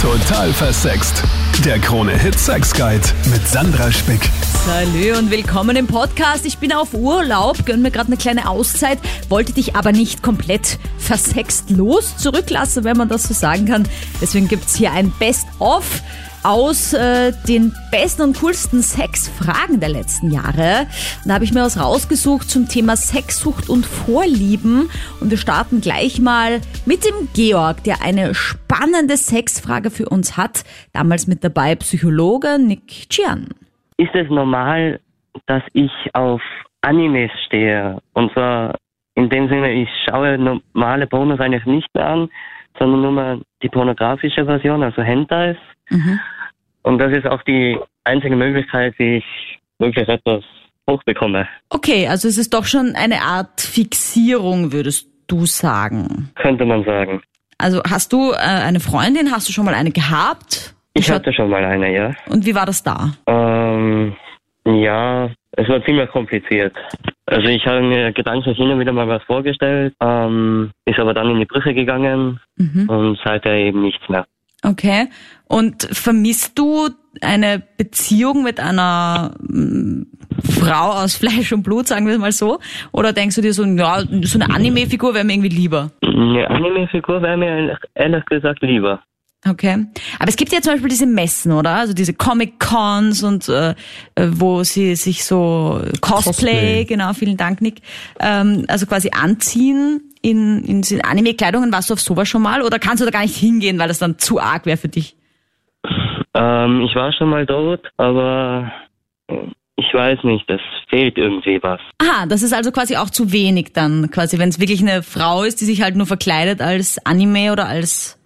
Total versext. Der Krone Hit Sex Guide mit Sandra Spick. Salü und willkommen im Podcast. Ich bin auf Urlaub, gönn mir gerade eine kleine Auszeit, wollte dich aber nicht komplett versext los zurücklassen, wenn man das so sagen kann. Deswegen gibt's hier ein Best-of aus äh, den besten und coolsten Sexfragen der letzten Jahre. Da habe ich mir was rausgesucht zum Thema Sexsucht und Vorlieben. Und wir starten gleich mal mit dem Georg, der eine spannende Sexfrage für uns hat. Damals mit dabei Psychologe Nick Chian. Ist es normal, dass ich auf Animes stehe? Und zwar in dem Sinne, ich schaue normale Pornos eigentlich nicht mehr an, sondern nur mal die pornografische Version, also Hentais. Mhm. Und das ist auch die einzige Möglichkeit, wie ich wirklich etwas hochbekomme. Okay, also es ist doch schon eine Art Fixierung, würdest du sagen. Könnte man sagen. Also hast du äh, eine Freundin, hast du schon mal eine gehabt? Ich Schaut- hatte schon mal eine, ja. Und wie war das da? Ähm, ja, es war ziemlich kompliziert. Also ich habe mir gedanklich hin und wieder mal was vorgestellt, ähm, ist aber dann in die Brüche gegangen Mhm. und seither eben nichts mehr. Okay. Und vermisst du eine Beziehung mit einer mm, Frau aus Fleisch und Blut, sagen wir es mal so? Oder denkst du dir so, ja, so eine Anime-Figur wäre mir irgendwie lieber? Eine Anime-Figur wäre mir ehrlich- gesagt lieber. Okay. Aber es gibt ja zum Beispiel diese Messen, oder? Also diese Comic-Cons und äh, äh, wo sie sich so Cosplay, Cosplay. genau, vielen Dank, Nick, ähm, also quasi anziehen in, in, in Anime-Kleidungen. Warst du auf sowas schon mal? Oder kannst du da gar nicht hingehen, weil das dann zu arg wäre für dich? Ähm, ich war schon mal dort, aber ich weiß nicht, es fehlt irgendwie was. Aha, das ist also quasi auch zu wenig dann, quasi, wenn es wirklich eine Frau ist, die sich halt nur verkleidet als Anime oder als,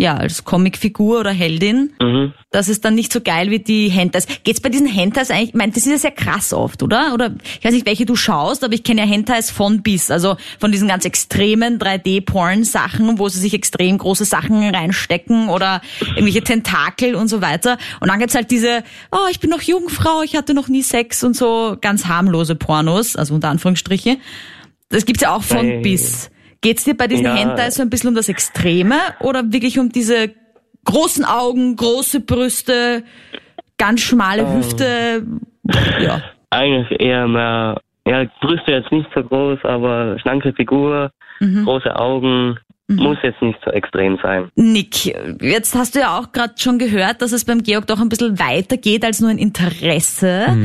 ja, als Comicfigur oder Heldin. Mhm. Das ist dann nicht so geil wie die Hentais. Geht's bei diesen Hentais eigentlich, ich meine, das ist ja sehr krass oft, oder? Oder ich weiß nicht, welche du schaust, aber ich kenne ja Hentais von bis, also von diesen ganz extremen 3D-Porn-Sachen, wo sie sich extrem große Sachen reinstecken oder irgendwelche Tentakel und so weiter. Und dann gibt's halt diese, oh, ich bin noch Jungfrau, ich hatte noch nie Sex und so ganz harmlose Pornos, also unter Anführungsstriche. Das gibt's ja auch von Hey. bis. Geht's dir bei diesen Ja. Hentais so ein bisschen um das Extreme oder wirklich um diese großen Augen, große Brüste, ganz schmale Ähm. Hüfte? Ja. Eigentlich eher mehr, ja, Brüste jetzt nicht so groß, aber schlanke Figur, Mhm. große Augen, muss jetzt nicht so extrem sein. Nick, jetzt hast du ja auch gerade schon gehört, dass es beim Georg doch ein bisschen weiter geht als nur ein Interesse,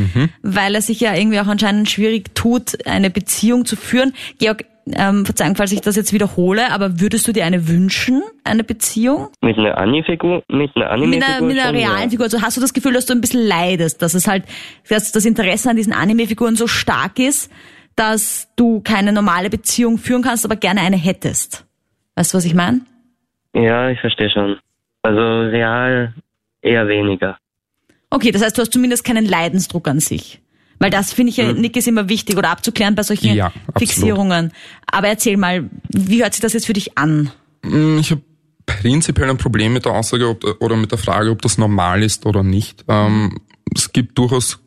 weil er sich ja irgendwie auch anscheinend schwierig tut, eine Beziehung zu führen. Georg, ähm, Verzeihung, falls ich das jetzt wiederhole, aber würdest du dir eine wünschen, eine Beziehung? Mit einer Anime-Figur, mit einer Anime-Figur einer, mit einer schon, realen. Figur. Also hast du das Gefühl, dass du ein bisschen leidest, dass es halt, dass das Interesse an diesen Anime-Figuren so stark ist, dass du keine normale Beziehung führen kannst, aber gerne eine hättest. Weißt du, was ich meine? Ja, ich verstehe schon. Also real eher weniger. Okay, das heißt, du hast zumindest keinen Leidensdruck an sich. Weil das finde ich ja, Nick, ist immer wichtig oder abzuklären bei solchen Ja. Fixierungen. Aber erzähl mal, wie hört sich das jetzt für dich an? Mm, Ich habe prinzipiell ein Problem mit der Aussage ob, oder mit der Frage, ob das normal ist oder nicht. Ähm, es gibt durchaus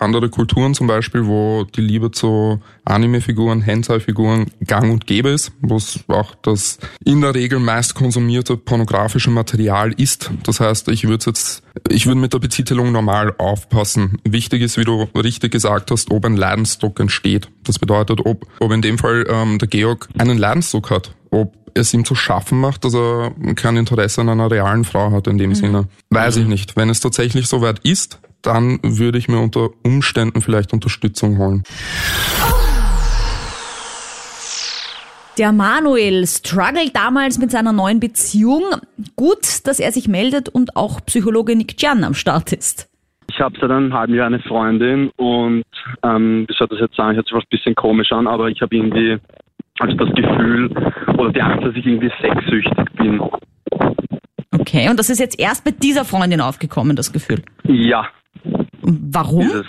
andere Kulturen zum Beispiel, wo die Liebe zu Anime-Figuren, Hentai-Figuren gang und gäbe ist, wo es auch das in der Regel meist konsumierte pornografische Material ist. Das heißt, ich würde jetzt, ich würde mit der Betitelung normal aufpassen. Wichtig ist, wie du richtig gesagt hast, ob ein Leidensdruck entsteht. Das bedeutet, ob, ob in dem Fall ähm, der Georg einen Leidensdruck hat, ob es ihm zu schaffen macht, dass er kein Interesse an einer realen Frau hat in dem Sinne. Weiß ich nicht. Wenn es tatsächlich soweit ist, dann würde ich mir unter Umständen vielleicht Unterstützung holen. Der Manuel struggelt damals mit seiner neuen Beziehung. Gut, dass er sich meldet und auch Psychologe Nick Jan am Start ist. Ich habe seit einem halben Jahr eine Freundin und ähm, wie soll ich das jetzt sagen, hört sich was ein bisschen komisch an, aber ich habe irgendwie also das Gefühl oder die Angst, dass ich irgendwie sexsüchtig bin. Okay, und das ist jetzt erst mit dieser Freundin aufgekommen, das Gefühl. Ja, Warum? ist es.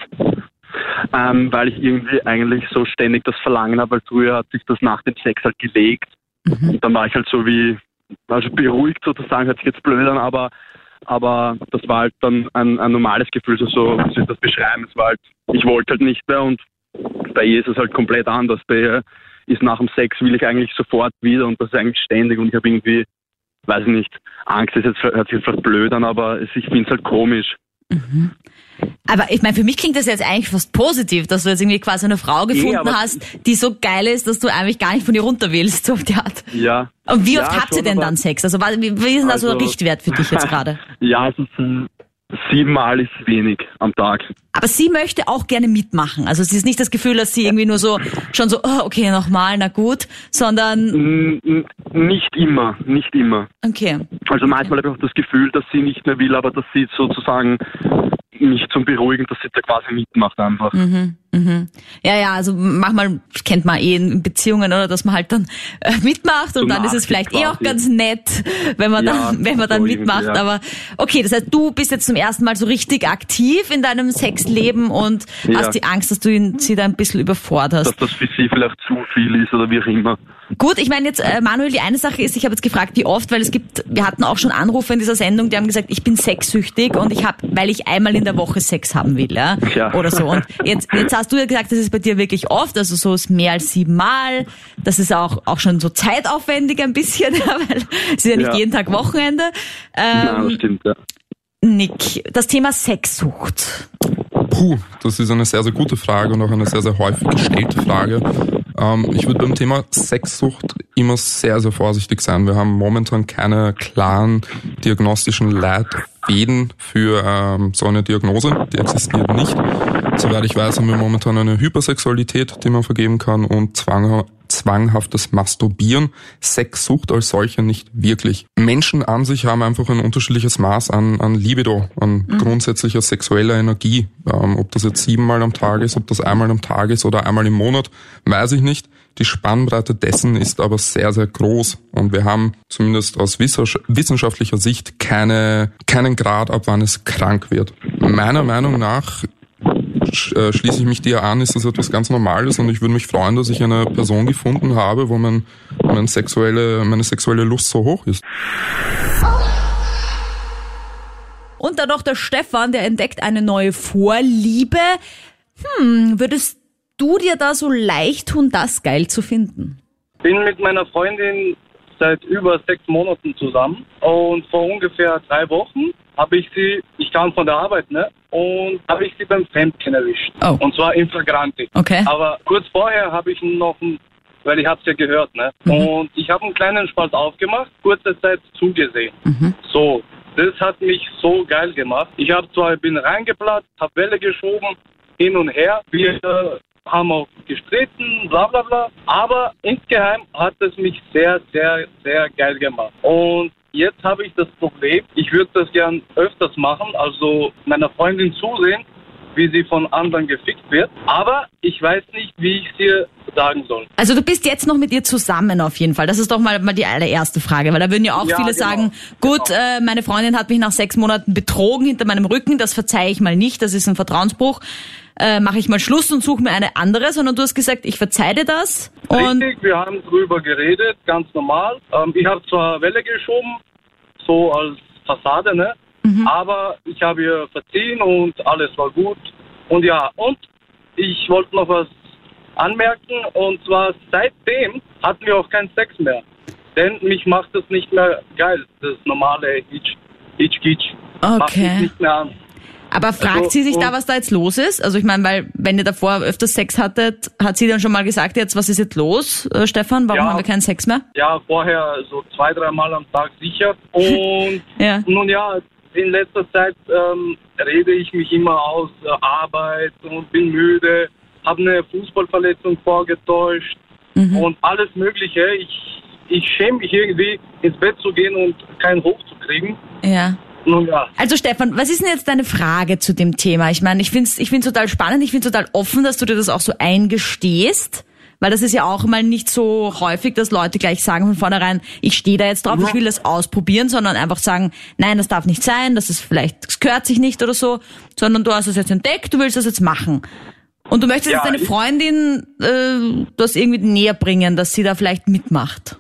Ähm, weil ich irgendwie eigentlich so ständig das Verlangen habe, weil früher hat sich das nach dem Sex halt gelegt. Und dann war ich halt so wie, also beruhigt sozusagen, hört sich jetzt blöd an, aber, aber das war halt dann ein, ein normales Gefühl, so, so wie das beschreiben, es war halt, ich wollte halt nicht mehr und bei ihr ist es halt komplett anders. Bei ihr ist nach dem Sex will ich eigentlich sofort wieder und das ist eigentlich ständig und ich habe irgendwie weiß ich nicht, Angst ist jetzt, hört sich jetzt vielleicht blöd an, aber ich finde es halt komisch. Aber ich meine, für mich klingt das jetzt eigentlich fast positiv, dass du jetzt irgendwie quasi eine Frau gefunden aber- hast, die so geil ist, dass du eigentlich gar nicht von ihr runter willst, so auf die Art. Ja. Und wie Ja, oft habt ihr denn dann Sex? Also wie, ist denn da so der Also- Richtwert für dich jetzt gerade? Ja, also sie- siebenmal ist wenig am Tag. Aber sie möchte auch gerne mitmachen. Also sie ist nicht das Gefühl, dass sie irgendwie nur so schon so, oh, okay, nochmal, na gut, sondern N- Nicht immer, nicht immer. okay. Also manchmal habe ich auch das Gefühl, dass sie nicht mehr will, aber dass sie sozusagen mich zum Beruhigen, dass sie da quasi mitmacht einfach. Mhm. Ja, ja, also manchmal kennt man eh in Beziehungen, oder, dass man halt dann äh, mitmacht und So dann ist es vielleicht eh auch quasi. ganz nett, wenn man Ja, dann, wenn man dann so irgendwie, mitmacht. ja. Aber okay, das heißt, du bist jetzt zum ersten Mal so richtig aktiv in deinem Sexleben und Ja. hast die Angst, dass du ihn, sie da ein bisschen überforderst. Dass das für sie vielleicht zu viel ist oder wie auch immer. Gut, ich meine jetzt, äh, Manuel, die eine Sache ist, ich habe jetzt gefragt, wie oft, weil es gibt, wir hatten auch schon Anrufe in dieser Sendung, die haben gesagt, ich bin sexsüchtig und ich habe, weil ich einmal in der Woche Sex haben will, ja, Ja. oder so. Und jetzt, jetzt hast du ja gesagt, das ist bei dir wirklich oft, also so ist mehr als siebenmal. Das ist auch auch schon so zeitaufwendig ein bisschen, ja, weil es ist ja nicht Ja. jeden Tag Wochenende. Nein, das Ähm, stimmt, ja. Nick, das Thema Sexsucht. Puh, das ist eine sehr, sehr gute Frage und auch eine sehr, sehr häufig gestellte Frage. Ähm, ich würde beim Thema Sexsucht immer sehr, sehr vorsichtig sein. Wir haben momentan keine klaren diagnostischen Leitfäden für ähm, so eine Diagnose. Die existiert nicht. Soweit ich weiß, haben wir momentan eine Hypersexualität, die man vergeben kann und zwang, zwanghaftes Masturbieren. Sexsucht als solche nicht wirklich. Menschen an sich haben einfach ein unterschiedliches Maß an, an Libido, an grundsätzlicher sexueller Energie. Ähm, ob das jetzt siebenmal am Tag ist, ob das einmal am Tag ist oder einmal im Monat, weiß ich nicht. Die Spannbreite dessen ist aber sehr, sehr groß. Und wir haben zumindest aus wissensch- wissenschaftlicher Sicht keine, keinen Grad, ab wann es krank wird. Meiner Meinung nach äh, schließe ich mich dir an, ist das etwas ganz Normales und ich würde mich freuen, dass ich eine Person gefunden habe, wo mein, mein sexuelle, meine sexuelle Lust so hoch ist. Und dann noch der Stefan, der entdeckt eine neue Vorliebe. Hm, würdest du dir da so leicht tun, das geil zu finden? bin mit meiner Freundin seit über sechs Monaten zusammen und vor ungefähr drei Wochen habe ich sie, ich kam von der Arbeit, ne, und habe ich sie beim Fremdgehen erwischt. Oh. Und zwar in Flagranti. Okay. Aber kurz vorher habe ich noch, ein, weil ich es ja gehört, ne, und ich habe einen kleinen Spalt aufgemacht, kurze Zeit zugesehen. So, das hat mich so geil gemacht. Ich habe zwar bin reingeplatzt, habe Welle geschoben, hin und her. Wir äh, haben auch gestritten, bla bla bla. Aber insgeheim hat es mich sehr, sehr, sehr geil gemacht. Und jetzt habe ich das Problem, ich würde das gern öfters machen, also meiner Freundin zusehen, wie sie von anderen gefickt wird. Aber ich weiß nicht, wie ich es ihr sagen soll. Also du bist jetzt noch mit ihr zusammen auf jeden Fall. Das ist doch mal, mal die allererste Frage, weil da würden ja auch Ja, viele genau. sagen, gut, äh, meine Freundin hat mich nach sechs Monaten betrogen hinter meinem Rücken, das verzeihe ich mal nicht, das ist ein Vertrauensbruch. Äh, Mache ich mal Schluss und suche mir eine andere, sondern du hast gesagt, ich verzeih dir das. Und Richtig, wir haben drüber geredet, ganz normal. Ähm, ich habe zwar Welle geschoben, so als Fassade, ne? Aber ich habe ihr verziehen und alles war gut. Und ja, und ich wollte noch was anmerken und zwar seitdem hatten wir auch keinen Sex mehr. Denn mich macht das nicht mehr geil, das normale Hitch, Hitch, Hitch. Macht Okay. mich nicht mehr an. Aber fragt Also, sie sich da, was da jetzt los ist? Also ich meine, weil wenn ihr davor öfters Sex hattet, hat sie dann schon mal gesagt, jetzt was ist jetzt los, äh, Stefan? Warum Ja. haben wir keinen Sex mehr? Ja, vorher so zwei, dreimal am Tag sicher. Und Ja. Nun ja, in letzter Zeit ähm, rede ich mich immer aus äh, Arbeit und bin müde, habe eine Fußballverletzung vorgetäuscht und alles Mögliche. Ich, ich schäme mich irgendwie, ins Bett zu gehen und keinen Hoch zu kriegen. Ja. Nun ja, Also Stefan, was ist denn jetzt deine Frage zu dem Thema? Ich meine, ich finde es ich find's total spannend, ich finde total offen, dass du dir das auch so eingestehst. Weil das ist ja auch mal nicht so häufig, dass Leute gleich sagen von vornherein, ich stehe da jetzt drauf, ich will das ausprobieren, sondern einfach sagen, nein, das darf nicht sein, das ist vielleicht, das gehört sich nicht oder so, sondern du hast es jetzt entdeckt, du willst das jetzt machen. Und du möchtest Ja, jetzt deine Freundin äh, das irgendwie näher bringen, dass sie da vielleicht mitmacht.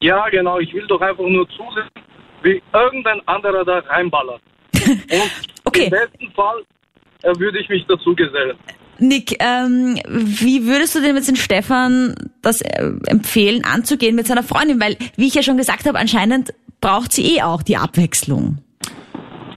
ja genau, ich will doch einfach nur zusehen, wie irgendein anderer da reinballert. Und Okay. im besten Fall äh, würde ich mich dazu gesellen. Nick, ähm, wie würdest du denn jetzt den Stefan das äh, empfehlen, anzugehen mit seiner Freundin? Weil, wie ich ja schon gesagt habe, anscheinend braucht sie eh auch die Abwechslung.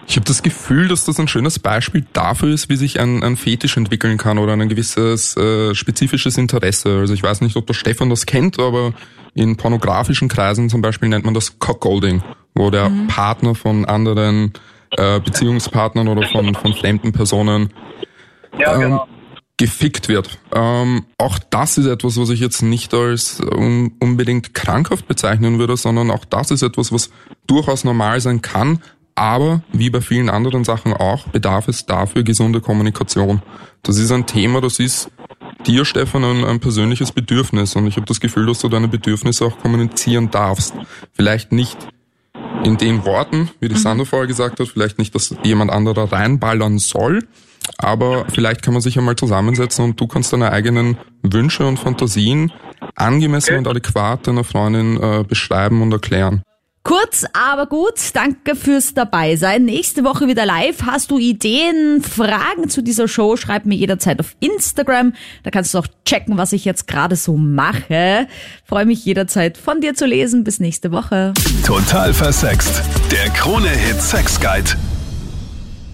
Ich habe das Gefühl, dass das ein schönes Beispiel dafür ist, wie sich ein, ein Fetisch entwickeln kann oder ein gewisses äh, spezifisches Interesse. Also ich weiß nicht, ob der Stefan das kennt, aber in pornografischen Kreisen zum Beispiel nennt man das Cockgolding, wo der mhm. Partner von anderen äh, Beziehungspartnern oder von, von fremden Personen ja, ähm, genau. gefickt wird. Ähm, auch das ist etwas, was ich jetzt nicht als un unbedingt krankhaft bezeichnen würde, sondern auch das ist etwas, was durchaus normal sein kann, aber wie bei vielen anderen Sachen auch, bedarf es dafür gesunde Kommunikation. Das ist ein Thema, das ist dir, Stefan, ein, ein persönliches Bedürfnis. Und ich habe das Gefühl, dass du deine Bedürfnisse auch kommunizieren darfst. Vielleicht nicht in den Worten, wie die mhm. Sandra vorher gesagt hat, vielleicht nicht, dass jemand anderer reinballern soll, aber vielleicht kann man sich einmal zusammensetzen und du kannst deine eigenen Wünsche und Fantasien angemessen okay. und adäquat deiner Freundin äh, beschreiben und erklären. Kurz, aber gut. Danke fürs Dabeisein. Nächste Woche wieder live. Hast du Ideen, Fragen zu dieser Show? Schreib mir jederzeit auf Instagram. Da kannst du auch checken, was ich jetzt gerade so mache. Freue mich jederzeit von dir zu lesen. Bis nächste Woche. Total versext. Der Krone-Hit Sex Guide.